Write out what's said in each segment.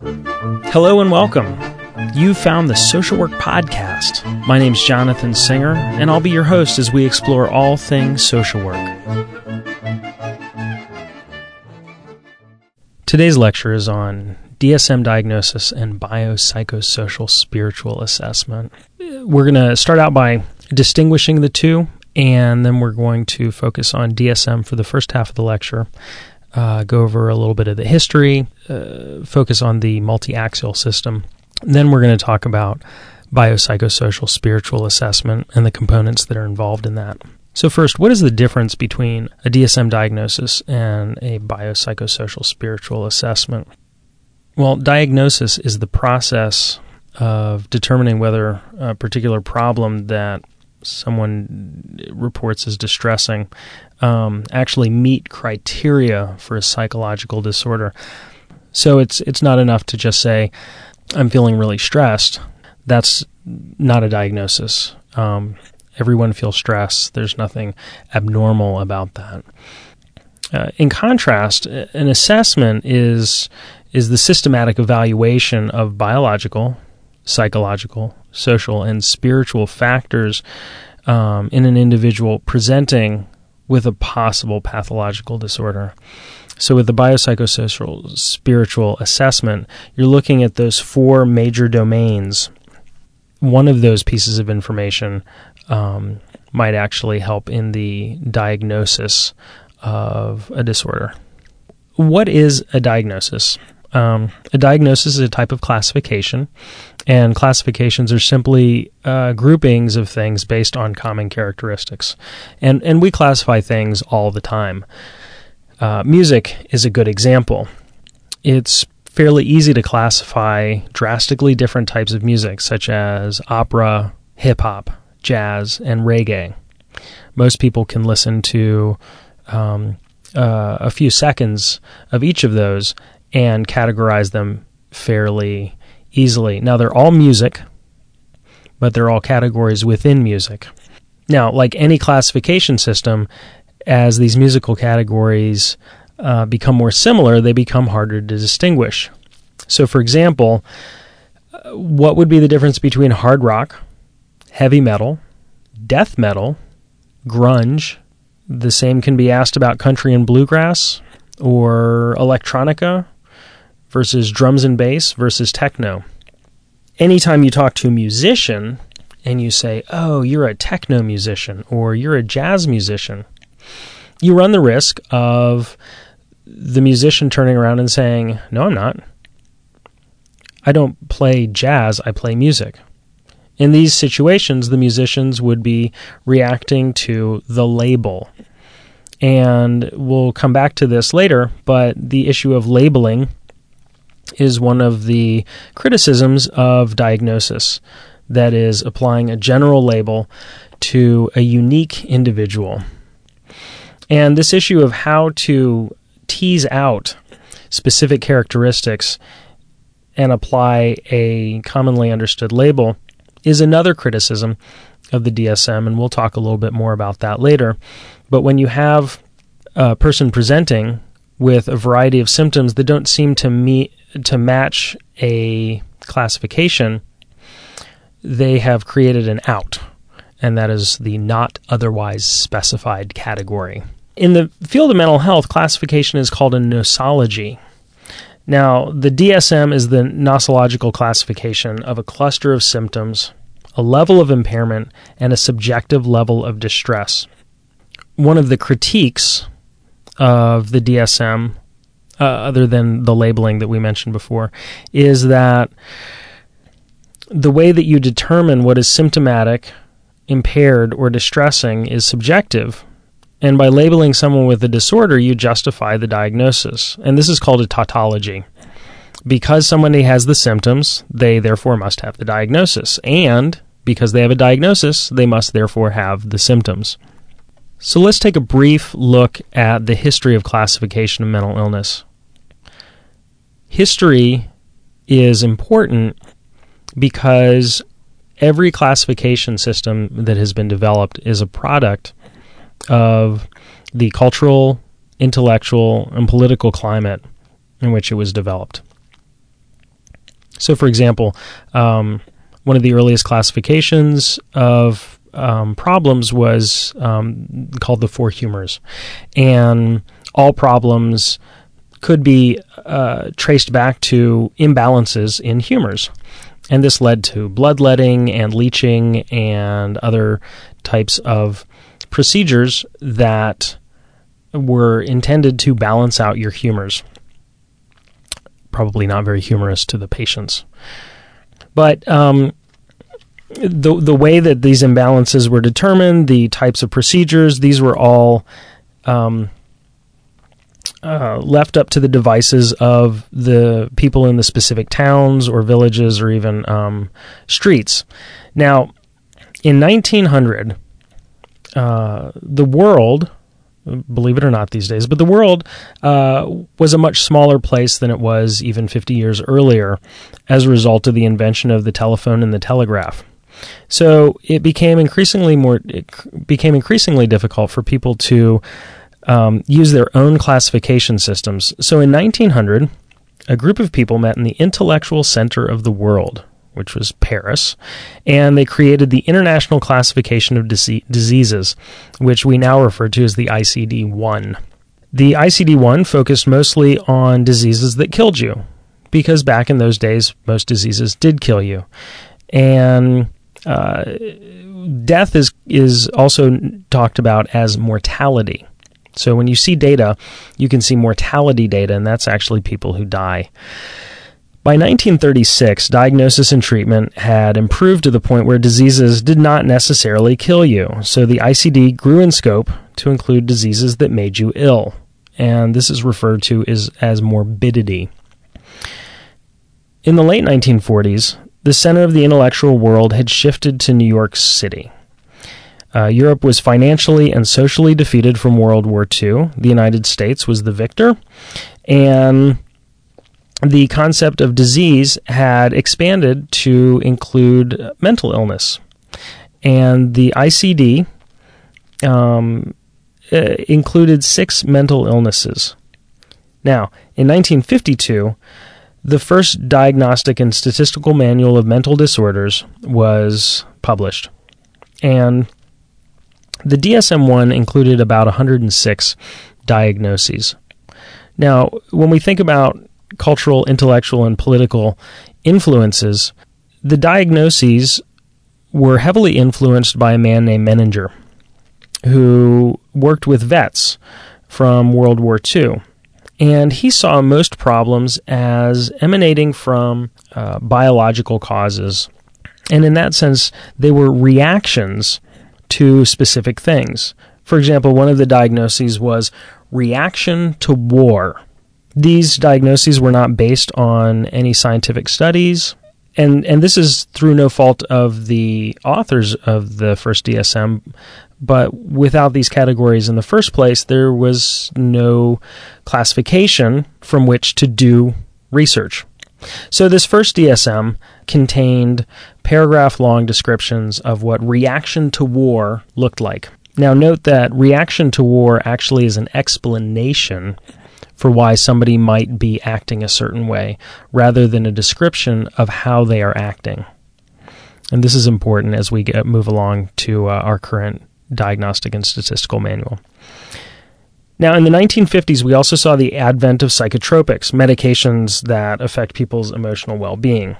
Hello and welcome. You found the Social Work Podcast. My name's Jonathan Singer, and I'll be your host as we explore all things social work. Today's lecture is on DSM diagnosis and biopsychosocial spiritual assessment. We're going to start out by distinguishing the two, and then we're going to focus on DSM for the first half of the lecture uh, go over a little bit of the history, uh, focus on the multi axial system. And then we're going to talk about biopsychosocial spiritual assessment and the components that are involved in that. So, first, what is the difference between a DSM diagnosis and a biopsychosocial spiritual assessment? Well, diagnosis is the process of determining whether a particular problem that someone reports as distressing um, actually meet criteria for a psychological disorder. So it's it's not enough to just say I'm feeling really stressed. That's not a diagnosis. Um, everyone feels stress. There's nothing abnormal about that. Uh, in contrast, an assessment is is the systematic evaluation of biological, psychological, social, and spiritual factors um, in an individual presenting with a possible pathological disorder. So, with the biopsychosocial spiritual assessment, you're looking at those four major domains. One of those pieces of information um, might actually help in the diagnosis of a disorder. What is a diagnosis? Um, a diagnosis is a type of classification, and classifications are simply uh, groupings of things based on common characteristics. And, and we classify things all the time. Uh, music is a good example. It's fairly easy to classify drastically different types of music, such as opera, hip hop, jazz, and reggae. Most people can listen to um, uh, a few seconds of each of those and categorize them fairly easily. Now, they're all music, but they're all categories within music. Now, like any classification system, as these musical categories uh, become more similar, they become harder to distinguish. So, for example, uh, what would be the difference between hard rock, heavy metal, death metal, grunge? The same can be asked about country and bluegrass, or electronica, versus drums and bass versus techno. Anytime you talk to a musician and you say, oh, you're a techno musician or you're a jazz musician, you run the risk of the musician turning around and saying, no, I'm not. I don't play jazz, I play music. In these situations, the musicians would be reacting to the label. And we'll come back to this later, but the issue of labeling is one of the criticisms of diagnosis that is applying a general label to a unique individual. And this issue of how to tease out specific characteristics and apply a commonly understood label is another criticism of the DSM, and we'll talk a little bit more about that later. But when you have a person presenting with a variety of symptoms that don't seem to meet to match a classification, they have created an out, and that is the not otherwise specified category. In the field of mental health, classification is called a nosology. Now, the DSM is the nosological classification of a cluster of symptoms, a level of impairment, and a subjective level of distress. One of the critiques of the DSM uh, other than the labeling that we mentioned before, is that the way that you determine what is symptomatic, impaired, or distressing is subjective. And by labeling someone with a disorder, you justify the diagnosis. And this is called a tautology. Because somebody has the symptoms, they therefore must have the diagnosis. And because they have a diagnosis, they must therefore have the symptoms. So let's take a brief look at the history of classification of mental illness history is important because every classification system that has been developed is a product of the cultural, intellectual, and political climate in which it was developed. So, for example, um, one of the earliest classifications of um, problems was um, called the four humors, and all problems could be uh, traced back to imbalances in humors. And this led to bloodletting and leeching and other types of procedures that were intended to balance out your humors. Probably not very humorous to the patients. But um, the the way that these imbalances were determined, the types of procedures, these were all um, uh, left up to the devices of the people in the specific towns or villages or even um, streets. Now, in 1900, uh, the world, believe it or not these days, but the world uh, was a much smaller place than it was even 50 years earlier as a result of the invention of the telephone and the telegraph. So it became increasingly more became increasingly difficult for people to um, use their own classification systems. So in 1900, a group of people met in the intellectual center of the world, which was Paris, and they created the International Classification of Dise- Diseases, which we now refer to as the ICD 1. The ICD 1 focused mostly on diseases that killed you, because back in those days, most diseases did kill you. And uh, death is is also talked about as mortality. So when you see data, you can see mortality data, and that's actually people who die. By 1936, diagnosis and treatment had improved to the point where diseases did not necessarily kill you. So the ICD grew in scope to include diseases that made you ill. And this is referred to as, as morbidity. In the late 1940s, the center of the intellectual world had shifted to New York City. Uh, Europe was financially and socially defeated from World War II. The United States was the victor. And the concept of disease had expanded to include mental illness. And the ICD um, uh, included six mental illnesses. Now, in 1952, the first diagnostic and statistical manual of mental disorders was published. And the DSM 1 included about 106 diagnoses. Now, when we think about cultural, intellectual, and political influences, the diagnoses were heavily influenced by a man named Menninger, who worked with vets from World War II. And he saw most problems as emanating from uh, biological causes. And in that sense, they were reactions to specific things. For example, one of the diagnoses was reaction to war. These diagnoses were not based on any scientific studies, and and this is through no fault of the authors of the first DSM, but without these categories in the first place, there was no classification from which to do research. So, this first DSM contained paragraph long descriptions of what reaction to war looked like. Now, note that reaction to war actually is an explanation for why somebody might be acting a certain way rather than a description of how they are acting. And this is important as we get, move along to uh, our current diagnostic and statistical manual. Now, in the 1950s, we also saw the advent of psychotropics, medications that affect people's emotional well being.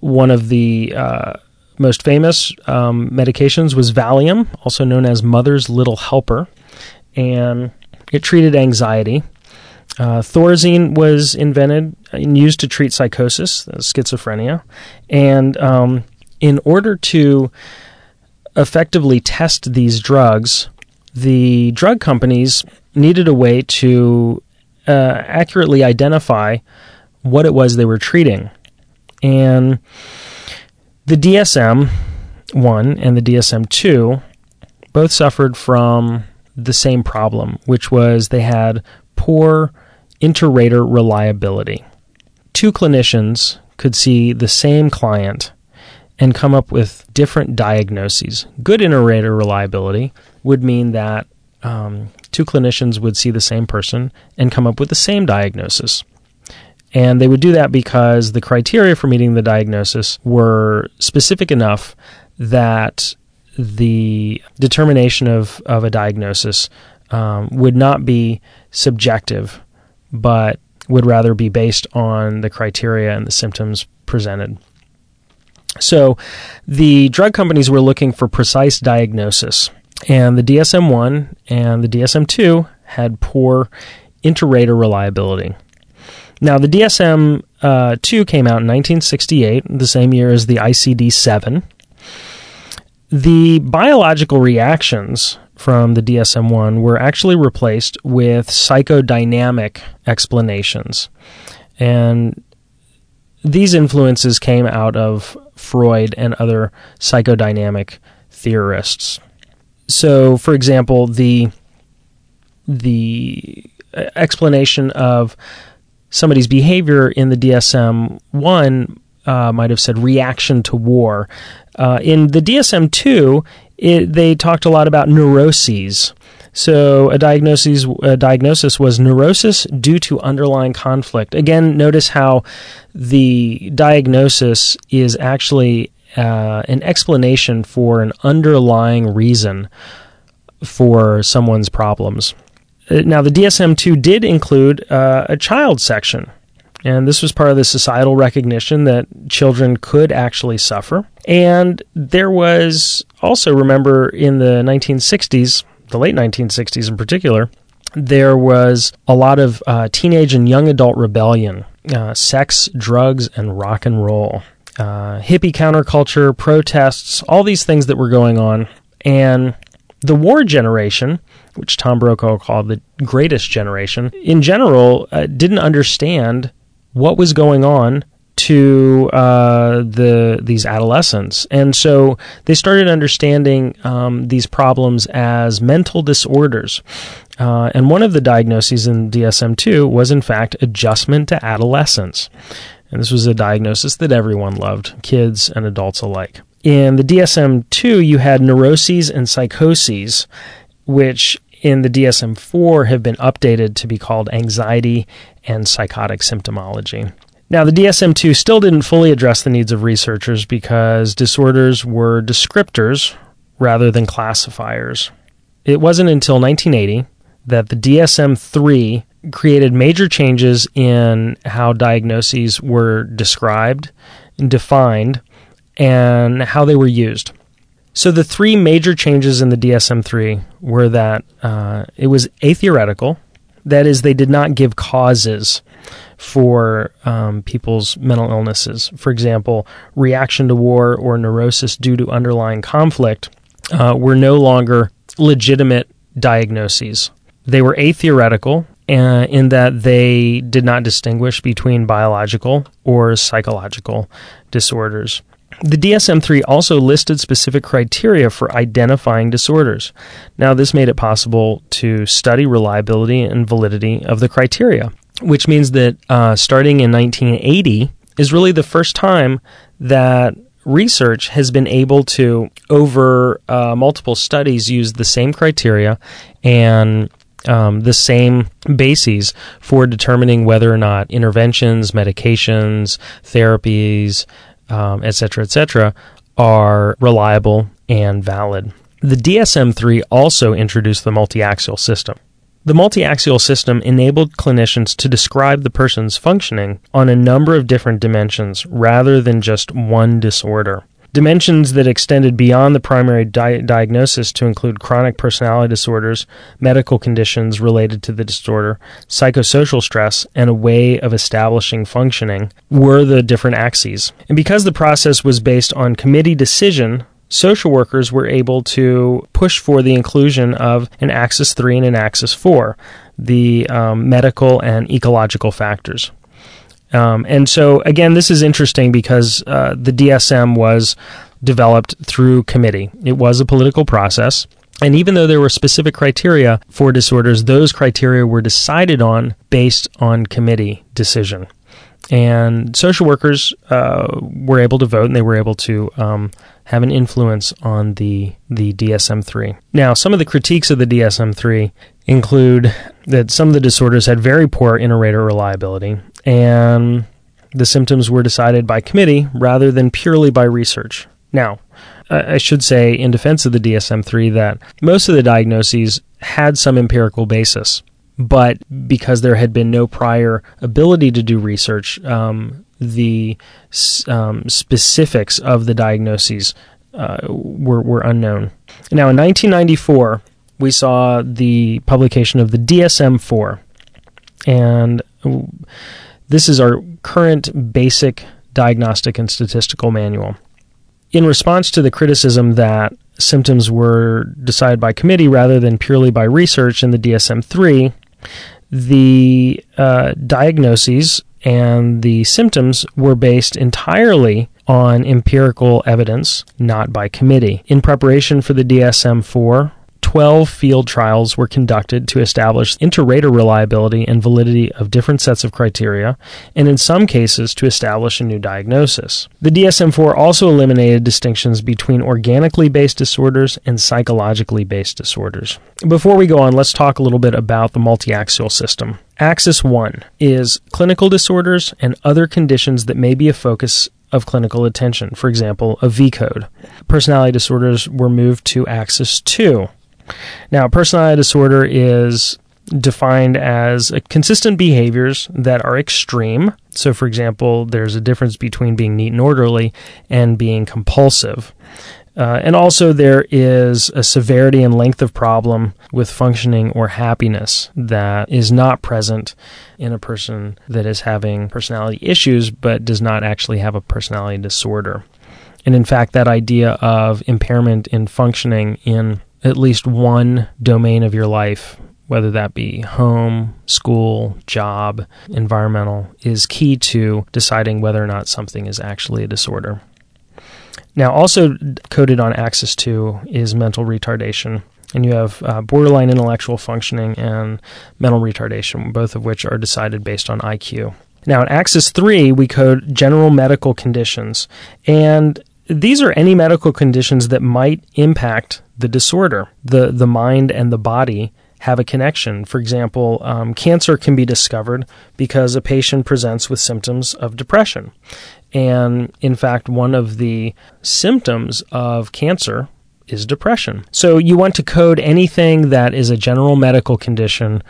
One of the uh, most famous um, medications was Valium, also known as Mother's Little Helper, and it treated anxiety. Uh, Thorazine was invented and used to treat psychosis, schizophrenia, and um, in order to effectively test these drugs, the drug companies needed a way to uh, accurately identify what it was they were treating. And the DSM 1 and the DSM 2 both suffered from the same problem, which was they had poor inter-rater reliability. Two clinicians could see the same client and come up with different diagnoses. Good inter-rater reliability would mean that um, two clinicians would see the same person and come up with the same diagnosis. And they would do that because the criteria for meeting the diagnosis were specific enough that the determination of, of a diagnosis um, would not be subjective, but would rather be based on the criteria and the symptoms presented. So the drug companies were looking for precise diagnosis, and the DSM 1 and the DSM 2 had poor inter-rater reliability. Now, the DSM uh, 2 came out in 1968, the same year as the ICD 7. The biological reactions from the DSM 1 were actually replaced with psychodynamic explanations. And these influences came out of Freud and other psychodynamic theorists. So, for example, the the explanation of somebody's behavior in the DSM 1 uh, might have said reaction to war. Uh, in the DSM 2, they talked a lot about neuroses. So a diagnosis, a diagnosis was neurosis due to underlying conflict. Again, notice how the diagnosis is actually uh, an explanation for an underlying reason for someone's problems. Uh, now, the DSM 2 did include uh, a child section, and this was part of the societal recognition that children could actually suffer. And there was also, remember, in the 1960s, the late 1960s in particular, there was a lot of uh, teenage and young adult rebellion, uh, sex, drugs, and rock and roll, uh, hippie counterculture, protests, all these things that were going on. And the war generation, which Tom Brokaw called the greatest generation, in general, uh, didn't understand what was going on to uh, the these adolescents, and so they started understanding um, these problems as mental disorders. Uh, and one of the diagnoses in DSM two was, in fact, adjustment to adolescence, and this was a diagnosis that everyone loved, kids and adults alike. In the DSM two, you had neuroses and psychoses, which in the DSM 4 have been updated to be called anxiety and psychotic symptomology. Now, the DSM 2 still didn't fully address the needs of researchers because disorders were descriptors rather than classifiers. It wasn't until 1980 that the DSM 3 created major changes in how diagnoses were described, defined, and how they were used. So the three major changes in the DSM-3 were that uh, it was atheoretical, that is, they did not give causes for um, people's mental illnesses. For example, reaction to war or neurosis due to underlying conflict uh, were no longer legitimate diagnoses. They were atheoretical uh, in that they did not distinguish between biological or psychological disorders. The DSM 3 also listed specific criteria for identifying disorders. Now, this made it possible to study reliability and validity of the criteria, which means that uh, starting in 1980 is really the first time that research has been able to, over uh, multiple studies, use the same criteria and um, the same bases for determining whether or not interventions, medications, therapies, um, et cetera, et cetera, are reliable and valid. The DSM 3 also introduced the multi-axial system. The multi-axial system enabled clinicians to describe the person's functioning on a number of different dimensions rather than just one disorder dimensions that extended beyond the primary di- diagnosis to include chronic personality disorders, medical conditions related to the disorder, psychosocial stress, and a way of establishing functioning were the different axes. And because the process was based on committee decision, social workers were able to push for the inclusion of an axis 3 and an axis 4, the um, medical and ecological factors. Um, and so, again, this is interesting because uh, the DSM was developed through committee. It was a political process. And even though there were specific criteria for disorders, those criteria were decided on based on committee decision. And social workers uh, were able to vote and they were able to um, have an influence on the, the DSM 3. Now, some of the critiques of the DSM 3 include that some of the disorders had very poor inter-rater reliability and the symptoms were decided by committee rather than purely by research. Now, I should say in defense of the DSM 3 that most of the diagnoses had some empirical basis but because there had been no prior ability to do research, um, the um, specifics of the diagnoses uh, were, were unknown. Now, in 1994, we saw the publication of the DSM 4, and this is our current basic diagnostic and statistical manual. In response to the criticism that symptoms were decided by committee rather than purely by research in the DSM 3, the uh, diagnoses and the symptoms were based entirely on empirical evidence, not by committee. In preparation for the DSM 4, 12 field trials were conducted to establish inter-rater reliability and validity of different sets of criteria, and in some cases to establish a new diagnosis. The DSM-4 also eliminated distinctions between organically based disorders and psychologically based disorders. Before we go on, let's talk a little bit about the multi-axial system. Axis 1 is clinical disorders and other conditions that may be a focus of clinical attention. For example, a V code. Personality disorders were moved to Axis 2. Now, personality disorder is defined as consistent behaviors that are extreme. So, for example, there's a difference between being neat and orderly and being compulsive. Uh, and also, there is a severity and length of problem with functioning or happiness that is not present in a person that is having personality issues but does not actually have a personality disorder. And in fact, that idea of impairment in functioning in at least one domain of your life, whether that be home, school, job, environmental, is key to deciding whether or not something is actually a disorder. Now, also coded on Axis 2 is mental retardation. And you have uh, borderline intellectual functioning and mental retardation, both of which are decided based on IQ. Now, in Axis 3, we code general medical conditions. And these are any medical conditions that might impact the disorder. The, the mind and the body have a connection. For example, um, cancer can be discovered because a patient presents with symptoms of depression. And in fact, one of the symptoms of cancer is depression. So you want to code anything that is a general medical condition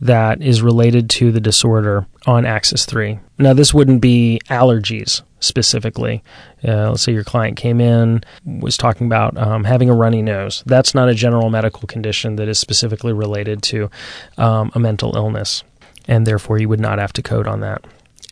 that is related to the disorder on axis 3. Now, this wouldn't be allergies specifically. Uh, let's say your client came in, was talking about um, having a runny nose. That's not a general medical condition that is specifically related to um, a mental illness, and therefore you would not have to code on that.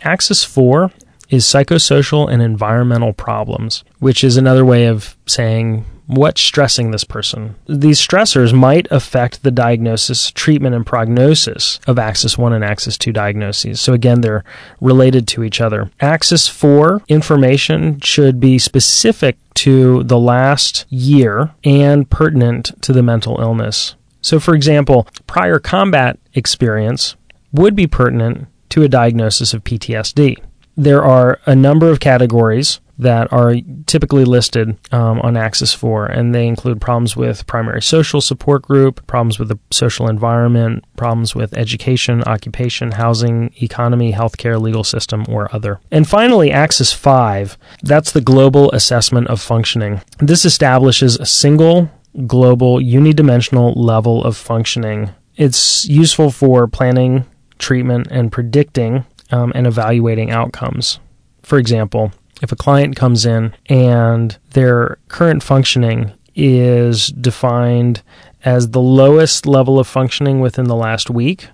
Axis 4 is psychosocial and environmental problems, which is another way of saying what's stressing this person. These stressors might affect the diagnosis, treatment, and prognosis of Axis 1 and Axis 2 diagnoses. So again, they're related to each other. Axis 4 information should be specific to the last year and pertinent to the mental illness. So, for example, prior combat experience would be pertinent to a diagnosis of PTSD. There are a number of categories that are typically listed um, on Axis 4, and they include problems with primary social support group, problems with the social environment, problems with education, occupation, housing, economy, healthcare, legal system, or other. And finally, Axis 5, that's the global assessment of functioning. This establishes a single global unidimensional level of functioning. It's useful for planning, treatment, and predicting um, and evaluating outcomes. For example, if a client comes in and their current functioning is defined as the lowest level of functioning within the last week,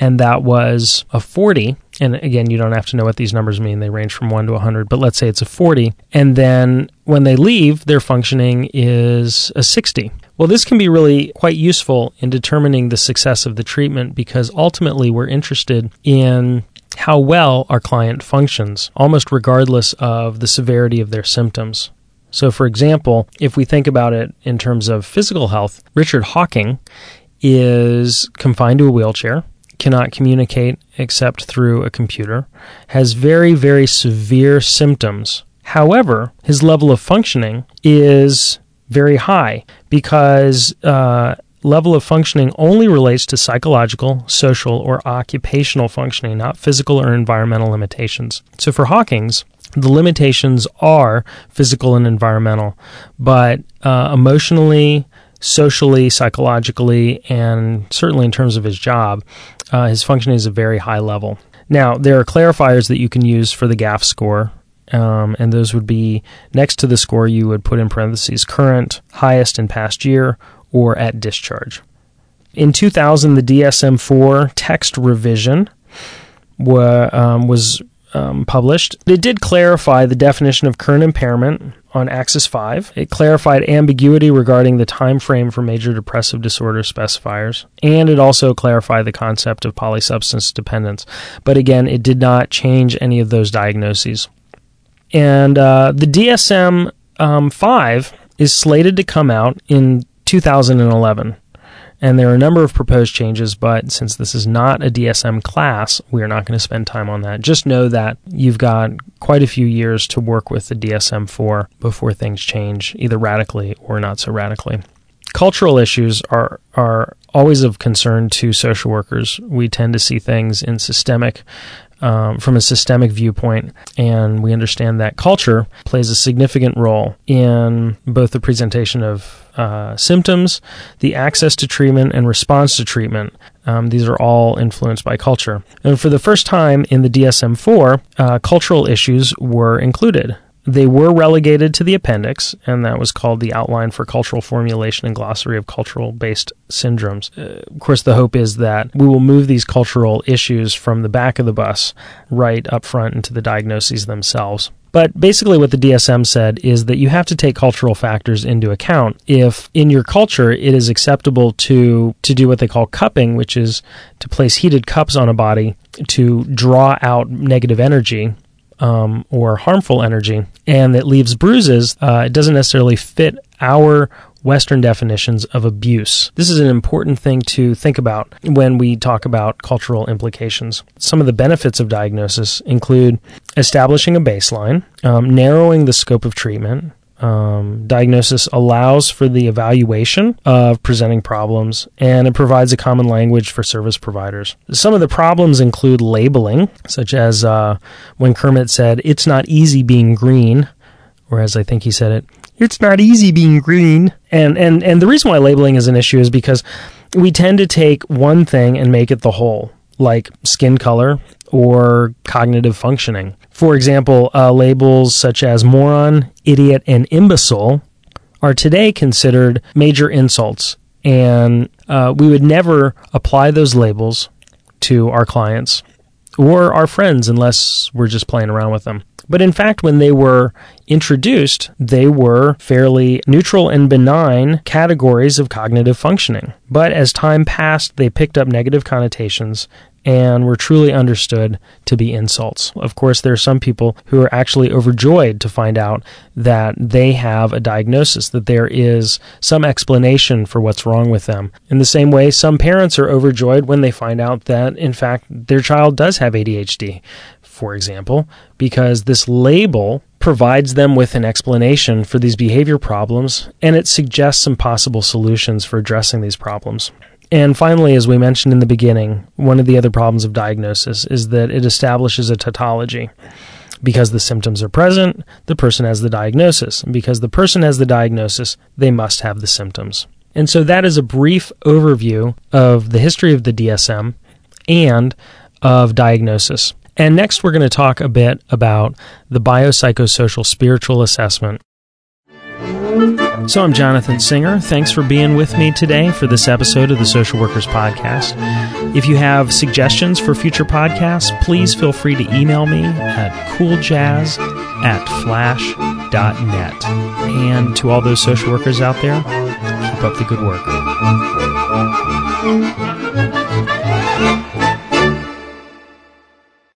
and that was a 40. And again, you don't have to know what these numbers mean. They range from 1 to 100, but let's say it's a 40. And then when they leave, their functioning is a 60. Well, this can be really quite useful in determining the success of the treatment because ultimately we're interested in how well our client functions, almost regardless of the severity of their symptoms. So, for example, if we think about it in terms of physical health, Richard Hawking is confined to a wheelchair. cannot communicate except through a computer, has very, very severe symptoms. However, his level of functioning is very high because uh, level of functioning only relates to psychological, social, or occupational functioning, not physical or environmental limitations. So for Hawking's, the limitations are physical and environmental, but uh, emotionally, socially, psychologically, and certainly in terms of his job, uh, his functioning is a very high level. Now, there are clarifiers that you can use for the GAF score, um, and those would be next to the score, you would put in parentheses current, highest in past year, or at discharge. In 2000, the DSM 4 text revision were, um, was um, published. It did clarify the definition of current impairment on Axis 5. It clarified ambiguity regarding the time frame for major depressive disorder specifiers, and it also clarified the concept of polysubstance dependence. But again, it did not change any of those diagnoses. And uh, the DSM um, 5 is slated to come out in 2011. And there are a number of proposed changes, but since this is not a DSM class, we are not going to spend time on that. Just know that you've got quite a few years to work with the DSM 4 before things change, either radically or not so radically. Cultural issues are, are always of concern to social workers. We tend to see things in systemic um, from a systemic viewpoint, and we understand that culture plays a significant role in both the presentation of uh, symptoms, the access to treatment, and response to treatment. Um, these are all influenced by culture. And for the first time in the DSM 4, uh, cultural issues were included. They were relegated to the appendix, and that was called the Outline for Cultural Formulation and Glossary of Cultural Based Syndromes. Uh, of course, the hope is that we will move these cultural issues from the back of the bus right up front into the diagnoses themselves. But basically, what the DSM said is that you have to take cultural factors into account. If in your culture it is acceptable to to do what they call cupping, which is to place heated cups on a body to draw out negative energy, um, or harmful energy, and it leaves bruises, uh, it doesn't necessarily fit our Western definitions of abuse. This is an important thing to think about when we talk about cultural implications. Some of the benefits of diagnosis include establishing a baseline, um, narrowing the scope of treatment, um, diagnosis allows for the evaluation of presenting problems and it provides a common language for service providers. Some of the problems include labeling, such as uh, when Kermit said, It's not easy being green, or as I think he said it, It's not easy being green. And, and, and the reason why labeling is an issue is because we tend to take one thing and make it the whole, like skin color or cognitive functioning. For example, uh, labels such as moron, idiot, and imbecile are today considered major insults, and uh, we would never apply those labels to our clients or our friends unless we're just playing around with them. But in fact, when they were introduced, they were fairly neutral and benign categories of cognitive functioning. But as time passed, they picked up negative connotations and were truly understood to be insults. Of course, there are some people who are actually overjoyed to find out that they have a diagnosis, that there is some explanation for what's wrong with them. In the same way, some parents are overjoyed when they find out that, in fact, their child does have ADHD, for example, because this label provides them with an explanation for these behavior problems and it suggests some possible solutions for addressing these problems. And finally, as we mentioned in the beginning, one of the other problems of diagnosis is that it establishes a tautology. Because the symptoms are present, the person has the diagnosis. And because the person has the diagnosis, they must have the symptoms. And so that is a brief overview of the history of the DSM and of diagnosis. And next, we're going to talk a bit about the biopsychosocial spiritual assessment so I'm Jonathan Singer. Thanks for being with me today for this episode of the Social Workers Podcast. If you have suggestions for future podcasts, please feel free to email me at cooljazz at flash.net. And to all those social workers out there, keep up the good work.